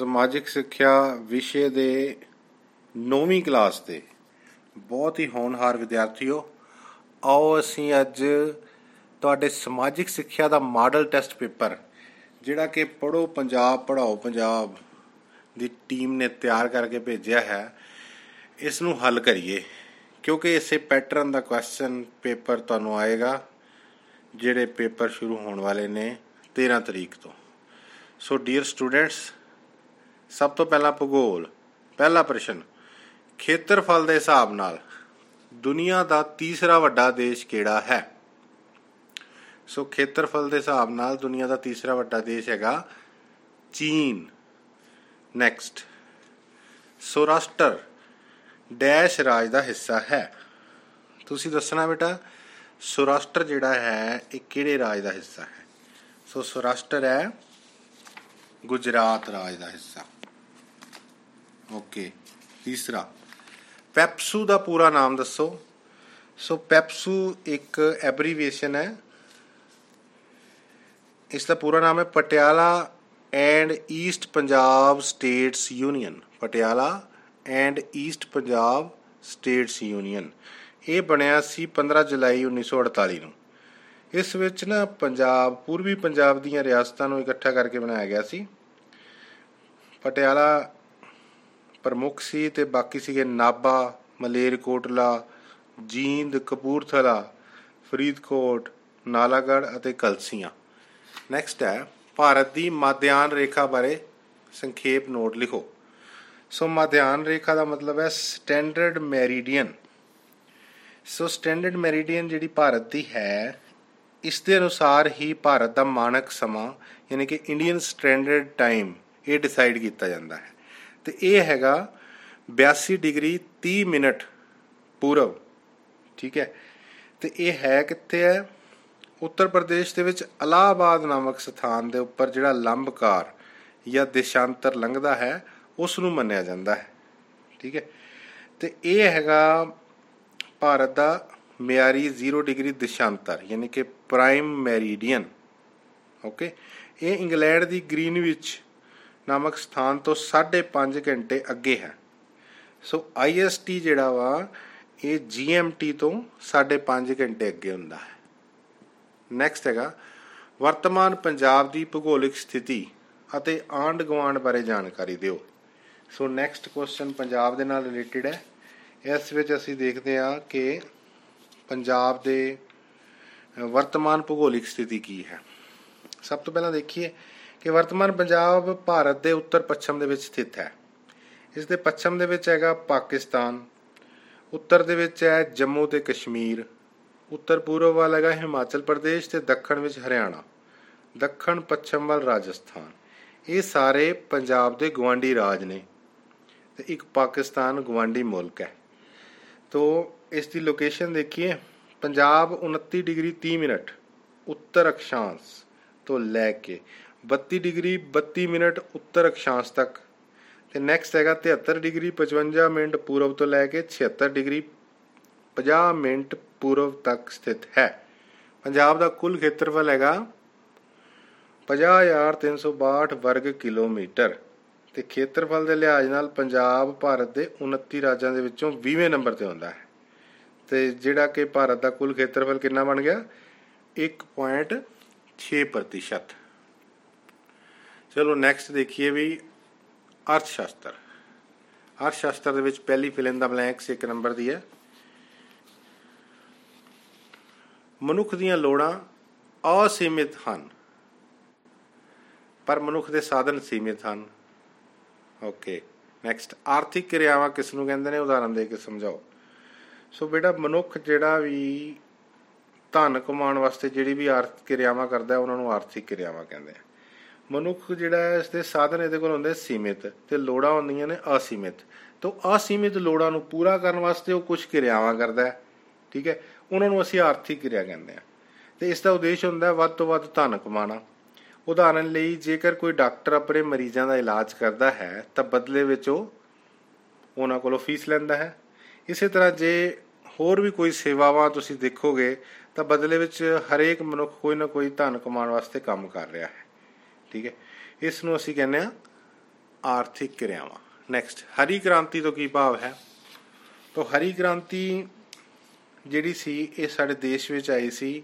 ਸਮਾਜਿਕ ਸਿੱਖਿਆ ਵਿਸ਼ੇ ਦੇ 9ਵੀਂ ਕਲਾਸ ਦੇ ਬਹੁਤ ਹੀ ਹੋਣਹਾਰ ਵਿਦਿਆਰਥੀਓ, ਆਓ ਅਸੀਂ ਅੱਜ ਤੁਹਾਡੇ ਸਮਾਜਿਕ ਸਿੱਖਿਆ ਦਾ ਮਾਡਲ ਟੈਸਟ ਪੇਪਰ, ਜਿਹੜਾ ਕਿ ਪੜੋ ਪੰਜਾਬ ਪੜਾਓ ਪੰਜਾਬ ਦੀ ਟੀਮ ਨੇ ਤਿਆਰ ਕਰਕੇ ਭੇਜਿਆ ਹੈ ਇਸ ਨੂੰ ਹੱਲ ਕਰੀਏ, ਕਿਉਂਕਿ ਇਸੇ ਪੈਟਰਨ ਦਾ ਕੁਐਸਚਨ ਪੇਪਰ ਤੁਹਾਨੂੰ ਆਏਗਾ, ਜਿਹੜੇ ਪੇਪਰ ਸ਼ੁਰੂ ਹੋਣ ਵਾਲੇ ਨੇ 13 ਤਰੀਕ ਤੋਂ। ਸੋ ਡੀਅਰ ਸਟੂਡੈਂਟਸ ਸਭ ਤੋਂ ਪਹਿਲਾਂ ਭੂਗੋਲ, ਪਹਿਲਾ ਪ੍ਰਸ਼ਨ ਖੇਤਰਫਲ ਦੇ ਹਿਸਾਬ ਨਾਲ ਦੁਨੀਆ ਦਾ ਤੀਸਰਾ ਵੱਡਾ ਦੇਸ਼ ਕਿਹੜਾ ਹੈ? ਸੋ ਖੇਤਰਫਲ ਦੇ ਹਿਸਾਬ ਨਾਲ ਦੁਨੀਆ ਦਾ ਤੀਸਰਾ ਵੱਡਾ ਦੇਸ਼ ਹੈਗਾ ਚੀਨ। ਨੈਕਸਟ ਸੌਰਾਸ਼ਟਰ ਡੈਸ਼ ਰਾਜ ਦਾ ਹਿੱਸਾ ਹੈ। ਤੁਸੀਂ ਦੱਸਣਾ ਬੇਟਾ, ਸੌਰਾਸ਼ਟਰ ਜਿਹੜਾ ਹੈ, ਇਹ ਕਿਹੜੇ ਰਾਜ ਦਾ ਹਿੱਸਾ ਹੈ? ਸੋ ਸੌਰਾਸ਼ਟਰ ਹੈ ਗੁਜਰਾਤ ਰਾਜ ਦਾ ਹਿੱਸਾ। ਓਕੇ, ਤੀਸਰਾ। ਪੈਪਸੂ ਦਾ ਪੂਰਾ ਨਾਮ ਦੱਸੋ। ਸੋ ਪੈਪਸੂ ਇੱਕ ਐਬਰੀਵੀਏਸ਼ਨ ਹੈ। ਇਸ ਦਾ ਪੂਰਾ ਨਾਮ ਹੈ Patiala and East Punjab states union. Patiala and East Punjab states union. ਇਹ ਬਣਿਆ ਸੀ 15 ਜੁਲਾਈ 1948 ਨੂੰ। ਇਸ ਵਿੱਚ ਨਾ ਪੰਜਾਬ, ਪੂਰਬੀ ਪੰਜਾਬ ਦੀਆਂ ਰਿਆਸਤਾਂ ਨੂੰ ਇਕੱਠਾ ਕਰਕੇ ਬਣਾਇਆ ਗਿਆ ਸੀ। ਪਟਿਆਲਾ ਪ੍ਰਮੁੱਖ ਸੀ ਤੇ ਬਾਕੀ ਸੀਗੇ ਨਾਬਾ ਮਲੇਰਕੋਟਲਾ, ਜੀਂਦ, ਕਪੂਰਥਲਾ, ਫਰੀਦਕੋਟ ਨਾਲਾਗੜ ਅਤੇ ਕਲਸੀਆਂ। ਨੈਕਸਟ ਹੈ, ਭਾਰਤ ਦੀ ਮਾਧਿਆਨ ਰੇਖਾ ਬਾਰੇ ਸੰਖੇਪ ਨੋਟ ਲਿਖੋ। ਸੋ ਮਾਧਿਆਨ ਰੇਖਾ ਦਾ ਮਤਲਬ ਹੈ standard meridian. So standard meridian ਜਿਹੜੀ ਭਾਰਤ ਦੀ ਹੈ, ਇਸ ਦੇ ਅਨੁਸਾਰ ਹੀ ਭਾਰਤ ਦਾ ਮਾਨਕ ਸਮਾਂ, ਯਾਨੀ ਕਿ ਇੰਡੀਅਨ ਸਟੈਂਡਰਡ ਟਾਈਮ ਇਹ ਡਿਸਾਈਡ ਕੀਤਾ ਜਾਂਦਾ ਹੈ। ਤੇ ਇਹ ਹੈਗਾ 82 ਡਿਗਰੀ 30 ਮਿੰਟ ਪੂਰਬ। ਠੀਕ ਹੈ? ਤੇ ਇਹ ਹੈ ਕਿੱਥੇ ਹੈ? ਉੱਤਰ ਪ੍ਰਦੇਸ਼ ਦੇ ਵਿੱਚ ਅਲਾਹਾਬਾਦ ਨਾਮਕ ਸਥਾਨ ਦੇ ਉੱਪਰ ਜਿਹੜਾ ਲੰਬਕਾਰ ਜਾਂ ਦਿਸ਼ਾਂਤਰ ਲੰਘਦਾ ਹੈ ਉਸ ਨੂੰ ਮੰਨਿਆ ਜਾਂਦਾ ਹੈ। ਠੀਕ ਹੈ? ਤੇ ਇਹ ਹੈਗਾ ਭਾਰਤ ਦਾ ਮਿਆਰੀ 0 ਡਿਗਰੀ ਦਿਸ਼ਾਂਤਰ, ਯਾਨੀ ਕਿ ਪ੍ਰਾਈਮ ਮੈਰੀਡੀਅਨ। ਓਕੇ? ਇਹ ਇੰਗਲੈਂਡ ਦੀ ਗ੍ਰੀਨਵਿਚ ਨਾਮਕ ਸਥਾਨ ਤੋਂ 5.5 ਘੰਟੇ ਅੱਗੇ ਹੈ। ਸੋ IST ਜਿਹੜਾ ਵਾ, ਇਹ GMT ਤੋਂ 5.5 ਘੰਟੇ ਅੱਗੇ ਹੁੰਦਾ ਹੈ। ਨੈਕਸਟ ਹੈਗਾ, ਵਰਤਮਾਨ ਪੰਜਾਬ ਦੀ ਭੂਗੋਲਿਕ ਸਥਿਤੀ ਅਤੇ ਆਂਡ ਗਵਾਂਡ ਬਾਰੇ ਜਾਣਕਾਰੀ ਦਿਓ। ਸੋ ਨੈਕਸਟ ਕੁਐਸਚਨ ਪੰਜਾਬ ਦੇ ਨਾਲ ਰਿਲੇਟਡ ਹੈ। ਇਸ ਵਿੱਚ ਅਸੀਂ ਦੇਖਦੇ ਹਾਂ ਕਿ ਪੰਜਾਬ ਦੇ ਵਰਤਮਾਨ ਭੂਗੋਲਿਕ ਸਥਿਤੀ ਕੀ ਹੈ। ਸਭ ਤੋਂ ਪਹਿਲਾਂ ਦੇਖੀਏ ਕਿ ਵਰਤਮਾਨ ਪੰਜਾਬ ਭਾਰਤ ਦੇ ਉੱਤਰ ਪੱਛਮ ਦੇ ਵਿੱਚ ਸਥਿਤ ਹੈ। ਇਸ ਦੇ ਪੱਛਮ ਦੇ ਵਿੱਚ ਹੈਗਾ ਪਾਕਿਸਤਾਨ, ਉੱਤਰ ਦੇ ਵਿੱਚ ਹੈ ਜੰਮੂ ਤੇ ਕਸ਼ਮੀਰ, ਉੱਤਰ ਪੂਰਬ ਵੱਲ ਹੈਗਾ ਹਿਮਾਚਲ ਪ੍ਰਦੇਸ਼ ਤੇ ਦੱਖਣ ਵਿੱਚ ਹਰਿਆਣਾ, ਦੱਖਣ ਪੱਛਮ ਵੱਲ ਰਾਜਸਥਾਨ। ਇਹ ਸਾਰੇ ਪੰਜਾਬ ਦੇ ਗਵਾਂਡੀ ਰਾਜ ਨੇ ਤੇ ਇੱਕ ਪਾਕਿਸਤਾਨ ਗਵਾਂਡੀ ਮੁਲਕ ਹੈ। ਤੋ ਇਸ ਦੀ ਲੋਕੇਸ਼ਨ ਦੇਖੀਏ, ਪੰਜਾਬ 29 ਡਿਗਰੀ 30 ਮਿੰਟ, ਉੱਤਰ ਅਕਸ਼ਾਂਸ਼ ਤੋਂ ਲੈ ਕੇ 32 ਡਿਗਰੀ 32 ਮਿੰਟ ਉੱਤਰ ਅਕਸ਼ਾਂਸ਼ ਤੱਕ ਤੇ ਨੈਕਸਟ ਹੈਗਾ 73 ਡਿਗਰੀ 55 ਮਿੰਟ ਪੂਰਬ ਤੋਂ ਲੈ ਕੇ 76 ਡਿਗਰੀ 50 ਮਿੰਟ ਪੂਰਬ ਤੱਕ ਸਥਿਤ ਹੈ ਪੰਜਾਬ ਦਾ ਕੁੱਲ ਖੇਤਰਫਲ ਹੈਗਾ 50362 ਵਰਗ ਕਿਲੋਮੀਟਰ ਤੇ ਖੇਤਰਫਲ ਦੇ ਲਿਹਾਜ਼ ਨਾਲ ਪੰਜਾਬ ਭਾਰਤ ਦੇ 29 ਰਾਜਾਂ ਦੇ ਵਿੱਚੋਂ 20ਵੇਂ ਨੰਬਰ ਤੇ ਆਉਂਦਾ ਹੈ ਤੇ ਜਿਹੜਾ ਕਿ ਭਾਰਤ ਦਾ ਕੁੱਲ ਖੇਤਰਫਲ ਕਿੰਨਾ ਬਣ ਗਿਆ 1.6% ਚਲੋ ਨੈਕਸਟ ਦੇਖੀਏ ਵੀ ਅਰਥ ਸ਼ਾਸਤਰ ਅਰਥ ਸ਼ਾਸਤਰ ਦੇ ਵਿੱਚ ਪਹਿਲੀ ਫਿਲ ਇਨ ਦਾ ਬਲੈਂਕਸ ਇੱਕ ਨੰਬਰ ਦੀ ਹੈ। ਮਨੁੱਖ ਦੀਆਂ ਲੋੜਾਂ ਅਸੀਮਿਤ ਹਨ, ਪਰ ਮਨੁੱਖ ਦੇ ਸਾਧਨ ਸੀਮਿਤ ਹਨ। ਓਕੇ ਨੈਕਸਟ ਆਰਥਿਕ ਕਿਰਿਆਵਾਂ ਕਿਸ ਨੂੰ ਕਹਿੰਦੇ ਨੇ? ਉਦਾਹਰਨ ਦੇ ਕੇ ਸਮਝਾਓ। ਸੋ ਬੇਟਾ, ਮਨੁੱਖ ਜਿਹੜਾ ਵੀ ਧਨ ਕਮਾਉਣ ਵਾਸਤੇ ਜਿਹੜੀ ਵੀ ਆਰਥਿਕ ਕਿਰਿਆਵਾਂ ਕਰਦਾ ਹੈ, ਉਹਨਾਂ ਨੂੰ ਆਰਥਿਕ ਕਿਰਿਆਵਾਂ ਕਹਿੰਦੇ ਆ। ਮਨੁੱਖ ਜਿਹੜਾ ਹੈ, ਇਸ ਦੇ ਸਾਧਨ ਇਹਦੇ ਕੋਲ ਹੁੰਦੇ ਸੀਮਿਤ ਤੇ ਲੋੜਾਂ ਹੁੰਦੀਆਂ ਨੇ ਅਸੀਮਿਤ। ਤੋਂ ਅਸੀਮਿਤ ਲੋੜਾਂ ਨੂੰ ਪੂਰਾ ਕਰਨ ਵਾਸਤੇ ਉਹ ਕੁਝ ਕਿਰਿਆਵਾਂ ਕਰਦਾ ਹੈ, ਠੀਕ ਹੈ? ਉਹਨਾਂ ਨੂੰ ਅਸੀਂ ਆਰਥਿਕ ਕਿਰਿਆ ਕਹਿੰਦੇ ਆ ਤੇ ਇਸ ਦਾ ਉਦੇਸ਼ ਹੁੰਦਾ ਵੱਧ ਤੋਂ ਵੱਧ ਧਨ ਕਮਾਉਣਾ। ਉਦਾਹਰਨ ਲਈ, ਜੇਕਰ ਕੋਈ ਡਾਕਟਰ ਆਪਣੇ ਮਰੀਜ਼ਾਂ ਦਾ ਇਲਾਜ ਕਰਦਾ ਹੈ, ਤਾਂ ਬਦਲੇ ਵਿੱਚ ਉਹ ਉਹਨਾਂ ਕੋਲੋਂ ਫੀਸ ਲੈਂਦਾ ਹੈ। ਇਸੇ ਤਰ੍ਹਾਂ ਜੇ ਹੋਰ ਵੀ ਕੋਈ ਸੇਵਾਵਾਂ ਤੁਸੀਂ ਦੇਖੋਗੇ, ਤਾਂ ਬਦਲੇ ਵਿੱਚ ਹਰੇਕ ਮਨੁੱਖ ਕੋਈ ਨਾ ਕੋਈ ਧਨ ਕਮਾਉਣ ਵਾਸਤੇ ਕੰਮ ਕਰ ਰਿਹਾ ਹੈ। ਠੀਕ ਹੈ। ਇਸ ਨੂੰ ਅਸੀਂ ਕਹਿੰਦੇ ਆ ਆਰਥਿਕ ਕਿਰਿਆਵਾਂ। ਨੈਕਸਟ ਹਰੀ ਕ੍ਰਾਂਤੀ ਤੋਂ ਕੀ ਭਾਵ ਹੈ? ਤਾਂ ਹਰੀ ਕ੍ਰਾਂਤੀ ਜਿਹੜੀ ਸੀ, ਇਹ ਸਾਡੇ ਦੇਸ਼ ਵਿੱਚ ਆਈ ਸੀ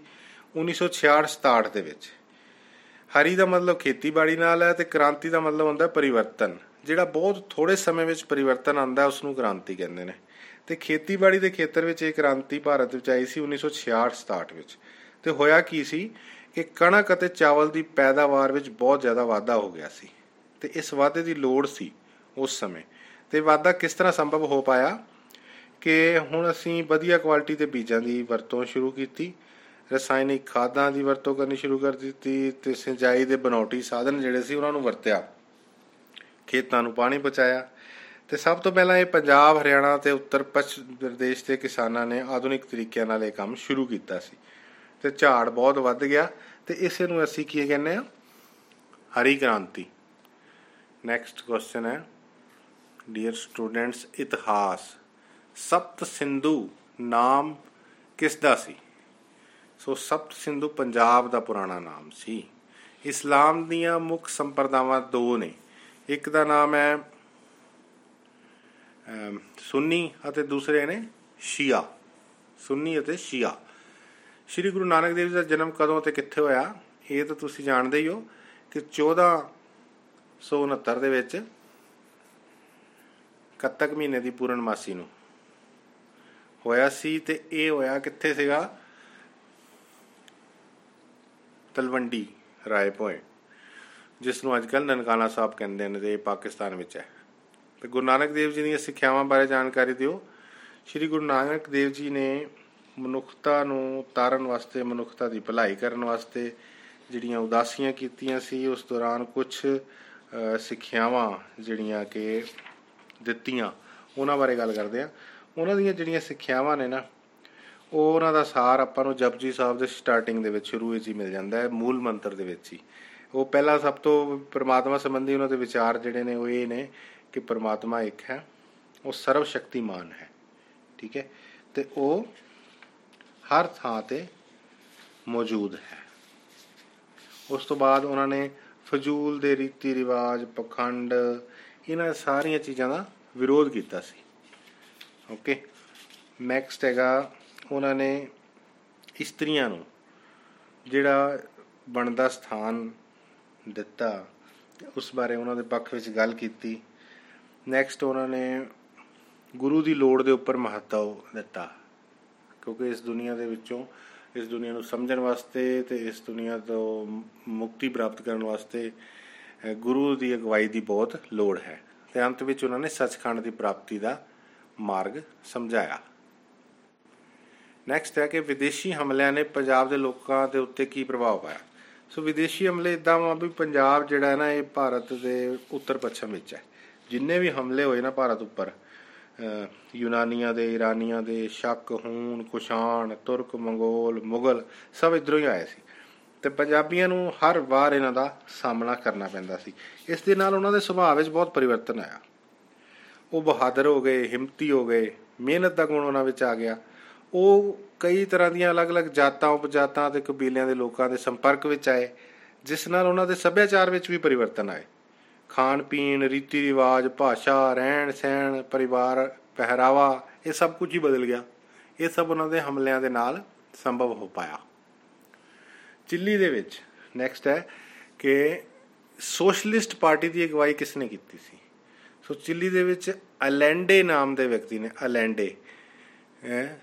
1966-67 ਦੇ ਵਿੱਚ। ਹਰੀ ਦਾ ਮਤਲਬ ਖੇਤੀਬਾੜੀ ਨਾਲ ਹੈ ਤੇ ਕ੍ਰਾਂਤੀ ਦਾ ਮਤਲਬ ਹੁੰਦਾ ਪਰਿਵਰਤਨ। ਜਿਹੜਾ ਬਹੁਤ ਥੋੜੇ ਸਮੇਂ ਵਿੱਚ ਪਰਿਵਰਤਨ ਆਂਦਾ ਉਸ ਨੂੰ ਕ੍ਰਾਂਤੀ ਕਹਿੰਦੇ ਨੇ। ਤੇ ਖੇਤੀਬਾੜੀ ਦੇ ਖੇਤਰ ਵਿੱਚ ਇਹ ਕ੍ਰਾਂਤੀ ਭਾਰਤ ਵਿੱਚ ਆਈ ਸੀ 1966-67 ਵਿੱਚ। ਤੇ ਹੋਇਆ ਕੀ ਸੀ? ਕਿ ਕਣਕ ਅਤੇ ਚਾਵਲ ਦੀ ਪੈਦਾਵਾਰ ਵਿੱਚ ਬਹੁਤ ਜ਼ਿਆਦਾ ਵਾਧਾ ਹੋ ਗਿਆ ਸੀ ਤੇ ਇਸ ਵਾਧੇ ਦੀ ਲੋੜ ਸੀ ਉਸ ਸਮੇਂ। ਤੇ ਵਾਧਾ ਕਿਸ ਤਰ੍ਹਾਂ ਸੰਭਵ ਹੋ ਪਾਇਆ? ਕਿ ਹੁਣ ਅਸੀਂ ਵਧੀਆ ਕੁਆਲਿਟੀ ਦੇ ਬੀਜਾਂ ਦੀ ਵਰਤੋਂ ਸ਼ੁਰੂ ਕੀਤੀ, ਰਸਾਇਣਿਕ ਖਾਦਾਂ ਦੀ ਵਰਤੋਂ ਕਰਨੀ ਸ਼ੁਰੂ ਕਰ ਦਿੱਤੀ ਤੇ ਸਿੰਜਾਈ ਦੇ ਬਨੌਟੀ ਸਾਧਨ ਜਿਹੜੇ ਸੀ ਉਹਨਾਂ ਨੂੰ ਵਰਤਿਆ, ਖੇਤਾਂ ਨੂੰ ਪਾਣੀ ਪਹੁੰਚਾਇਆ। ਤੇ ਸਭ ਤੋਂ ਪਹਿਲਾਂ ਇਹ ਪੰਜਾਬ, ਹਰਿਆਣਾ ਤੇ ਉੱਤਰ ਪੱਛਮ ਪ੍ਰਦੇਸ਼ ਦੇ ਕਿਸਾਨਾਂ ਨੇ ਆਧੁਨਿਕ ਤਰੀਕਿਆਂ ਨਾਲ ਇਹ ਕੰਮ ਸ਼ੁਰੂ ਕੀਤਾ ਸੀ। ਤੇ ਝਾੜ ਬਹੁਤ ਵੱਧ ਗਿਆ ਤੇ ਇਸੇ ਨੂੰ ਅਸੀਂ ਕੀ ਕਹਿੰਦੇ ਆ ਹਰੀ ਕ੍ਰਾਂਤੀ। ਨੈਕਸਟ ਕੁਐਸਚਨ ਹੈ। ਡੀਅਰ ਸਟੂਡੈਂਟਸ ਇਤਿਹਾਸ। ਸਪਤ ਸਿੰਧੂ ਨਾਮ ਕਿਸ ਦਾ ਸੀ? ਸੋ ਸਪਤ ਸਿੰਧੂ ਪੰਜਾਬ ਦਾ ਪੁਰਾਣਾ ਨਾਮ ਸੀ। ਇਸਲਾਮ ਦੀਆਂ ਮੁੱਖ ਸੰਪਰਦਾਵਾਂ ਦੋ ਨੇ। ਇੱਕ ਦਾ ਨਾਮ ਹੈ ਸੁੰਨੀ ਅਤੇ ਦੂਸਰੇ ਨੇ ਸ਼ੀਆ। ਸੁੰਨੀ ਅਤੇ ਸ਼ੀਆ। ਸ੍ਰੀ ਗੁਰੂ ਨਾਨਕ ਦੇਵ ਜੀ ਦਾ ਜਨਮ ਕਦੋਂ ਤੇ ਕਿੱਥੇ ਹੋਇਆ, ਇਹ ਤਾਂ ਤੁਸੀਂ ਜਾਣਦੇ ਹੀ ਹੋ। ਕਿ 1469 ਦੇ ਵਿੱਚ ਕੱਤਕ ਮਹੀਨੇ ਦੀ ਪੂਰਨਮਾਸੀ ਨੂੰ ਹੋਇਆ ਸੀ ਤੇ ਇਹ ਹੋਇਆ ਕਿੱਥੇ ਸੀਗਾ? ਤਲਵੰਡੀ, ਰਾਏਪੁਰ। ਜਿਸ ਨੂੰ ਅੱਜਕੱਲ ਨਨਕਾਣਾ ਸਾਹਿਬ ਕਹਿੰਦੇ ਨੇ ਤੇ ਇਹ ਪਾਕਿਸਤਾਨ ਵਿੱਚ ਹੈ। ਤੇ ਗੁਰੂ ਨਾਨਕ ਦੇਵ ਜੀ ਦੀਆਂ ਸਿੱਖਿਆਵਾਂ ਬਾਰੇ ਜਾਣਕਾਰੀ ਦਿਓ। ਸ੍ਰੀ ਗੁਰੂ ਨਾਨਕ ਦੇਵ ਜੀ ਨੇ ਮਨੁੱਖਤਾ ਨੂੰ ਤਾਰਨ ਵਾਸਤੇ, ਮਨੁੱਖਤਾ ਦੀ ਭਲਾਈ ਕਰਨ ਵਾਸਤੇ ਜਿਹੜੀਆਂ ਉਦਾਸੀਆਂ ਕੀਤੀਆਂ ਸੀ, ਉਸ ਦੌਰਾਨ ਕੁਝ ਸਿੱਖਿਆਵਾਂ ਜਿਹੜੀਆਂ ਕਿ ਦਿੱਤੀਆਂ। ਉਹਨਾਂ ਬਾਰੇ ਗੱਲ ਕਰਦੇ ਆ ਉਹਨਾਂ ਦੀਆਂ ਜਿਹੜੀਆਂ ਸਿੱਖਿਆਵਾਂ ਨੇ ਨਾ, ਉਹ ਉਹਨਾਂ ਦਾ ਸਾਰ ਆਪਾਂ ਨੂੰ ਜਪਜੀ ਸਾਹਿਬ ਦੇ ਸਟਾਰਟਿੰਗ ਦੇ ਵਿੱਚ ਸ਼ੁਰੂ ਵਿੱਚ ਹੀ ਮਿਲ ਜਾਂਦਾ ਹੈ, ਮੂਲ ਮੰਤਰ ਦੇ ਵਿੱਚ ਹੀ। ਉਹ ਪਹਿਲਾ ਸਭ ਤੋਂ ਪ੍ਰਮਾਤਮਾ ਸੰਬੰਧੀ ਉਹਨਾਂ ਦੇ ਵਿਚਾਰ ਜਿਹੜੇ ਨੇ, ਉਹ ਇਹ ਨੇ ਕਿ ਪ੍ਰਮਾਤਮਾ ਇੱਕ ਹੈ, ਉਹ ਸਰਵ ਸ਼ਕਤੀਮਾਨ ਹੈ। ਠੀਕ ਹੈ? ਤੇ ਉਹ ਹਰ ਥਾਂ ਤੇ ਮੌਜੂਦ ਹੈ। ਉਸ ਤੋਂ ਬਾਅਦ ਉਹਨਾਂ ਨੇ ਫਜ਼ੂਲ ਦੇ ਰੀਤੀ ਰਿਵਾਜ, ਪਖੰਡ, ਇਹਨਾਂ ਸਾਰੀਆਂ ਚੀਜ਼ਾਂ ਦਾ ਵਿਰੋਧ ਕੀਤਾ ਸੀ। ਓਕੇ ਨੈਕਸਟ ਹੈਗਾ ਉਹਨਾਂ ਨੇ ਇਸਤਰੀਆਂ ਨੂੰ ਜਿਹੜਾ ਬਣਦਾ ਸਥਾਨ ਦਿੱਤਾ ਉਸ ਬਾਰੇ ਉਹਨਾਂ ਦੇ ਪੱਖ ਵਿੱਚ ਗੱਲ ਕੀਤੀ। ਨੈਕਸਟ ਉਹਨਾਂ ਨੇ ਗੁਰੂ ਦੀ ਲੋੜ ਦੇ ਉੱਪਰ ਮਹੱਤਵ ਦਿੱਤਾ। ਕਿਉਂਕਿ ਇਸ ਦੁਨੀਆ ਦੇ ਵਿੱਚੋਂ, ਇਸ ਦੁਨੀਆ ਨੂੰ ਸਮਝਣ ਵਾਸਤੇ ਤੇ ਇਸ ਦੁਨੀਆ ਤੋਂ ਮੁਕਤੀ ਪ੍ਰਾਪਤ ਕਰਨ ਵਾਸਤੇ ਗੁਰੂ ਦੀ ਅਗਵਾਈ ਦੀ ਬਹੁਤ ਲੋੜ ਹੈ। ਤੇ ਅੰਤ ਵਿੱਚ ਉਹਨਾਂ ਨੇ ਸੱਚਖੰਡ ਦੀ ਪ੍ਰਾਪਤੀ ਦਾ ਮਾਰਗ ਸਮਝਾਇਆ। ਨੈਕਸਟ ਹੈ ਕਿ ਵਿਦੇਸ਼ੀ ਹਮਲਿਆਂ ਨੇ ਪੰਜਾਬ ਦੇ ਲੋਕਾਂ ਦੇ ਉੱਤੇ ਕੀ ਪ੍ਰਭਾਵ ਪਾਇਆ? ਸੋ ਵਿਦੇਸ਼ੀ ਹਮਲੇ ਇਦਾਂ ਆ ਵੀ ਪੰਜਾਬ ਜਿਹੜਾ ਹੈ ਨਾ, ਇਹ ਭਾਰਤ ਦੇ ਉੱਤਰ ਪੱਛਮ ਵਿੱਚ ਹੈ। ਜਿੰਨੇ ਵੀ ਹਮਲੇ ਹੋਏ ਨਾ ਭਾਰਤ ਉੱਪਰ ਯੂਨਾਨੀਆਂ ਦੇ, ਇਰਾਨੀਆਂ ਦੇ, ਸ਼ੱਕ, ਹੂਨ ਕੁਸ਼ਾਨ ਤੁਰਕ, ਮੰਗੋਲ, ਮੁਗਲ ਸਭ ਇਧਰੋਂ ਹੀ ਆਏ ਸੀ। ਤੇ ਪੰਜਾਬੀਆਂ ਨੂੰ ਹਰ ਵਾਰ ਇਹਨਾਂ ਦਾ ਸਾਹਮਣਾ ਕਰਨਾ ਪੈਂਦਾ ਸੀ। ਇਸ ਦੇ ਨਾਲ ਉਹਨਾਂ ਦੇ ਸੁਭਾਅ ਵਿੱਚ ਬਹੁਤ ਪਰਿਵਰਤਨ ਆਇਆ। ਉਹ ਬਹਾਦਰ ਹੋ ਗਏ, ਹਿੰਮਤੀ ਹੋ ਗਏ, ਮਿਹਨਤ ਦਾ ਗੁਣ ਉਹਨਾਂ ਵਿੱਚ ਆ ਗਿਆ। ਉਹ ਕਈ ਤਰ੍ਹਾਂ ਦੀਆਂ ਅਲੱਗ-ਅਲੱਗ ਜਾਤਾਂ, ਉਪਜਾਤਾਂ ਤੇ ਕਬੀਲਿਆਂ ਦੇ ਲੋਕਾਂ ਦੇ ਸੰਪਰਕ ਵਿੱਚ ਆਏ, ਜਿਸ ਨਾਲ ਉਹਨਾਂ ਦੇ ਸੱਭਿਆਚਾਰ ਵਿੱਚ ਵੀ ਪਰਿਵਰਤਨ ਆਏ। ਖਾਣ ਪੀਣ, ਰੀਤੀ ਰਿਵਾਜ, ਭਾਸ਼ਾ, ਰਹਿਣ ਸਹਿਣ, ਪਰਿਵਾਰ ਪਹਿਰਾਵਾ, ਇਹ ਸਭ ਕੁਝ ਹੀ ਬਦਲ ਗਿਆ। ਇਹ ਸਭ ਉਹਨਾਂ ਦੇ ਹਮਲਿਆਂ ਦੇ ਨਾਲ ਸੰਭਵ ਹੋ ਪਾਇਆ। ਚਿੱਲੀ ਦੇ ਵਿੱਚ ਨੈਕਸਟ ਹੈ ਕਿ ਸੋਸ਼ਲਿਸਟ ਪਾਰਟੀ ਦੀ ਅਗਵਾਈ ਕਿਸ ਨੇ ਕੀਤੀ ਸੀ? ਸੋ ਚਿੱਲੀ ਦੇ ਵਿੱਚ ਅਲੈਂਡੇ ਨਾਮ ਦੇ ਵਿਅਕਤੀ ਨੇ, ਅਲੈਂਡੇ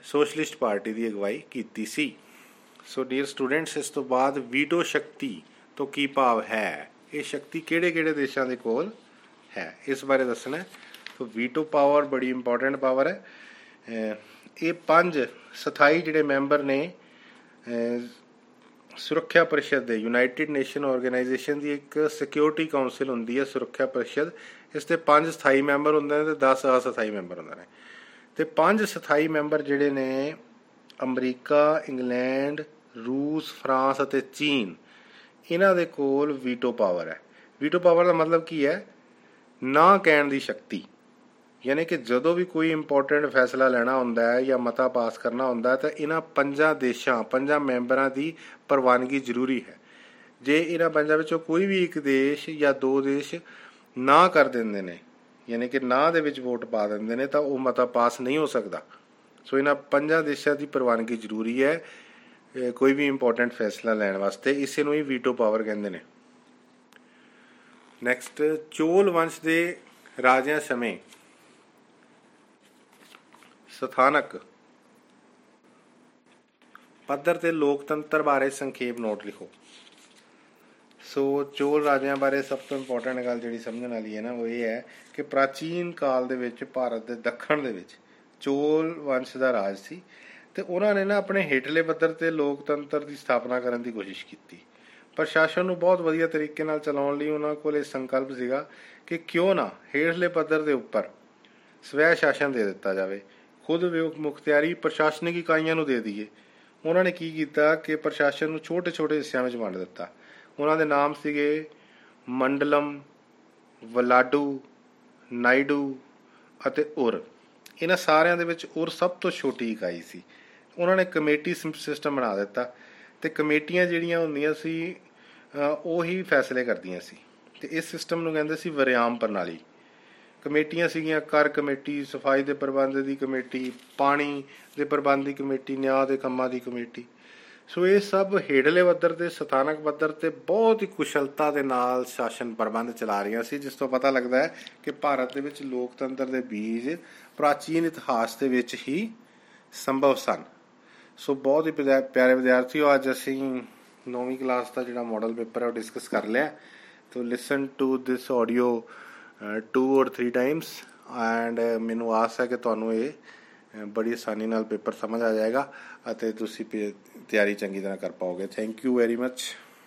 ਸੋਸ਼ਲਿਸਟ ਪਾਰਟੀ ਦੀ ਅਗਵਾਈ ਕੀਤੀ ਸੀ। ਸੋ ਡੀਅਰ ਸਟੂਡੈਂਟਸ ਇਸ ਤੋਂ ਬਾਅਦ ਵੀਟੋ ਸ਼ਕਤੀ ਤੋਂ ਕੀ ਭਾਵ ਹੈ? ਇਹ ਸ਼ਕਤੀ ਕਿਹੜੇ-ਕਿਹੜੇ ਦੇਸ਼ਾਂ ਦੇ ਕੋਲ ਹੈ? ਇਸ ਬਾਰੇ ਦੱਸਣਾ ਸੋ ਵੀਟੋ ਪਾਵਰ ਬੜੀ ਇੰਪੋਰਟੈਂਟ ਪਾਵਰ ਹੈ। ਇਹ ਪੰਜ ਸਥਾਈ ਜਿਹੜੇ ਮੈਂਬਰ ਨੇ ਸੁਰੱਖਿਆ ਪਰਿਸ਼ਦ ਦੇ ਯੂਨਾਈਟਿਡ ਨੇਸ਼ਨ ਆਰਗੇਨਾਈਜੇਸ਼ਨ ਦੀ ਇੱਕ ਸਿਕਿਉਰਿਟੀ ਕਾਉਂਸਲ ਹੁੰਦੀ ਹੈ ਸੁਰੱਖਿਆ ਪਰਿਸ਼ਦ। ਇਸ ਤੇ ਪੰਜ ਸਥਾਈ ਮੈਂਬਰ ਹੁੰਦੇ ਨੇ ਤੇ 10 ਅਸਥਾਈ ਮੈਂਬਰ ਹੁੰਦੇ ਨੇ। ਤੇ ਪੰਜ ਸਥਾਈ ਮੈਂਬਰ ਜਿਹੜੇ ਨੇ, ਅਮਰੀਕਾ, ਇੰਗਲੈਂਡ, ਰੂਸ, ਫਰਾਂਸ ਅਤੇ ਚੀਨ। ਇਹਨਾਂ ਦੇ ਕੋਲ ਵੀਟੋ ਪਾਵਰ ਹੈ। ਵੀਟੋ ਪਾਵਰ ਦਾ ਮਤਲਬ ਕੀ ਹੈ? ਨਾ ਕਹਿਣ ਦੀ ਸ਼ਕਤੀ। ਯਾਨੀ ਕਿ ਜਦੋਂ ਵੀ ਕੋਈ ਇੰਪੋਰਟੈਂਟ ਫੈਸਲਾ ਲੈਣਾ ਹੁੰਦਾ ਹੈ ਜਾਂ ਮਤਾ ਪਾਸ ਕਰਨਾ ਹੁੰਦਾ ਹੈ ਤਾਂ ਇਹਨਾਂ ਪੰਜਾਂ ਦੇਸ਼ਾਂ, ਪੰਜਾਂ ਮੈਂਬਰਾਂ ਦੀ ਪ੍ਰਵਾਨਗੀ ਜ਼ਰੂਰੀ ਹੈ। ਜੇ ਇਹਨਾਂ ਪੰਜਾਂ ਵਿੱਚੋਂ ਕੋਈ ਵੀ ਇੱਕ ਦੇਸ਼ ਜਾਂ ਦੋ ਦੇਸ਼ ਨਾ ਕਰ ਦਿੰਦੇ ਨੇ, ਯਾਨੀ ਕਿ ਨਾ ਦੇ ਵਿੱਚ ਵੋਟ ਪਾ ਦਿੰਦੇ ਨੇ ਤਾਂ ਉਹ ਮਤਾ ਪਾਸ ਨਹੀਂ ਹੋ ਸਕਦਾ। ਸੋ ਇਹਨਾਂ ਪੰਜਾਂ ਦੇਸ਼ਾਂ ਦੀ ਪ੍ਰਵਾਨਗੀ ਜ਼ਰੂਰੀ ਹੈ। ਕੋਈ ਵੀ ਇੰਪੋਰਟੈਂਟ ਫੈਸਲਾ ਲੈਣ ਵਾਸਤੇ ਇਸੇ ਨੂੰ ਹੀ ਵੀਟੋ ਪਾਵਰ ਕਹਿੰਦੇ ਨੇ। ਨੈਕਸਟ ਚੋਲ ਵੰਸ਼ ਦੇ ਰਾਜਿਆਂ ਸਮੇਂ ਸਥਾਨਕ ਪੱਧਰ ਤੇ ਲੋਕਤੰਤਰ ਬਾਰੇ ਸੰਖੇਪ ਨੋਟ ਲਿਖੋ। ਸੋ ਚੋਲ ਰਾਜਿਆਂ ਬਾਰੇ ਸਭ ਤੋਂ ਇੰਪੋਰਟੈਂਟ ਗੱਲ ਜਿਹੜੀ ਸਮਝਣ ਵਾਲੀ ਹੈ ਨਾ, ਉਹ ਇਹ ਹੈ ਕਿ ਪ੍ਰਾਚੀਨ ਕਾਲ ਦੇ ਵਿੱਚ, ਭਾਰਤ ਦੇ ਦੱਖਣ ਦੇ ਵਿੱਚ ਚੋਲ ਵੰਸ਼ ਦਾ ਰਾਜ ਸੀ। ਤੇ ਉਹਨਾਂ ਨੇ ਨਾ ਆਪਣੇ ਹੇਠਲੇ ਪੱਧਰ ਤੇ ਲੋਕਤੰਤਰ ਦੀ ਸਥਾਪਨਾ ਕਰਨ ਦੀ ਕੋਸ਼ਿਸ਼ ਕੀਤੀ। ਪ੍ਰਸ਼ਾਸਨ ਨੂੰ ਬਹੁਤ ਵਧੀਆ ਤਰੀਕੇ ਨਾਲ ਚਲਾਉਣ ਲਈ ਉਹਨਾਂ ਕੋਲ ਇਹ ਸੰਕਲਪ ਸੀਗਾ ਕਿ ਕਿਉਂ ਨਾ ਹੇਠਲੇ ਪੱਧਰ ਦੇ ਉੱਪਰ ਸਵੈ ਸ਼ਾਸਨ ਦੇ ਦਿੱਤਾ ਜਾਵੇ। ਖੁਦ ਮੁਖਤਿਆਰੀ ਪ੍ਰਸ਼ਾਸਨਿਕ ਇਕਾਈਆਂ ਨੂੰ ਦੇ ਦਈਏ। ਉਹਨਾਂ ਨੇ ਕੀ ਕੀਤਾ ਕਿ ਪ੍ਰਸ਼ਾਸਨ ਨੂੰ ਛੋਟੇ-ਛੋਟੇ ਹਿੱਸਿਆਂ ਵਿੱਚ ਵੰਡ ਦਿੱਤਾ। ਉਹਨਾਂ ਦੇ ਨਾਮ ਸੀਗੇ ਮੰਡਲਮ, ਵਲਾਡੂ ਨਾਈਡੂ ਅਤੇ ਉਰ। ਇਹਨਾਂ ਸਾਰਿਆਂ ਦੇ ਵਿੱਚ ਉਰ ਸਭ ਤੋਂ ਛੋਟੀ ਇਕਾਈ ਸੀ। ਉਹਨਾਂ ਨੇ ਕਮੇਟੀ ਸਿਸਟਮ ਬਣਾ ਦਿੱਤਾ ਤੇ ਕਮੇਟੀਆਂ ਜਿਹੜੀਆਂ ਹੁੰਦੀਆਂ ਸੀ ਉਹੀ ਫੈਸਲੇ ਕਰਦੀਆਂ ਸੀ। ਤੇ ਇਸ ਸਿਸਟਮ ਨੂੰ ਕਹਿੰਦੇ ਸੀ ਵਰਿਆਮ ਪ੍ਰਣਾਲੀ। ਕਮੇਟੀਆਂ ਸੀਗੀਆਂ, ਕਰ ਕਮੇਟੀ, ਸਫ਼ਾਈ ਦੇ ਪ੍ਰਬੰਧ ਦੀ ਕਮੇਟੀ, ਪਾਣੀ ਦੇ ਪ੍ਰਬੰਧ ਦੀ ਕਮੇਟੀ, ਨਿਆਂ ਦੇ ਕੰਮਾਂ ਦੀ ਕਮੇਟੀ। ਸੋ ਇਹ ਸਭ ਹੇਠਲੇ ਪੱਧਰ ਤੇ, ਸਥਾਨਕ ਪੱਧਰ ਤੇ ਬਹੁਤ ਹੀ ਕੁਸ਼ਲਤਾ ਦੇ ਨਾਲ ਸ਼ਾਸਨ ਪ੍ਰਬੰਧ ਚਲਾ ਰਹੀਆਂ ਸੀ, ਜਿਸ ਤੋਂ ਪਤਾ ਲੱਗਦਾ ਹੈ ਕਿ ਭਾਰਤ ਦੇ ਵਿੱਚ ਲੋਕਤੰਤਰ ਦੇ ਬੀਜ ਪ੍ਰਾਚੀਨ ਇਤਿਹਾਸ ਦੇ ਵਿੱਚ ਹੀ ਸੰਭਵ ਸਨ। ਸੋ ਬਹੁਤ ਹੀ ਪਿਆਰੇ ਵਿਦਿਆਰਥੀਓ, ਅੱਜ ਅਸੀਂ 9ਵੀਂ ਕਲਾਸ ਦਾ ਜਿਹੜਾ ਮਾਡਲ ਪੇਪਰ ਹੈ ਉਹ ਡਿਸਕਸ ਕਰ ਲਿਆ ਤੋ listen to this audio 2 or 3 times and ਮੈਨੂੰ ਆਸ ਹੈ ਕਿ ਤੁਹਾਨੂੰ ਇਹ ਬੜੀ ਆਸਾਨੀ ਨਾਲ ਪੇਪਰ ਸਮਝ ਆ ਜਾਏਗਾ ਅਤੇ ਤੁਸੀਂ ਤਿਆਰੀ ਚੰਗੀ ਤਰ੍ਹਾਂ ਕਰ ਪਾਓਗੇ। Thank you very much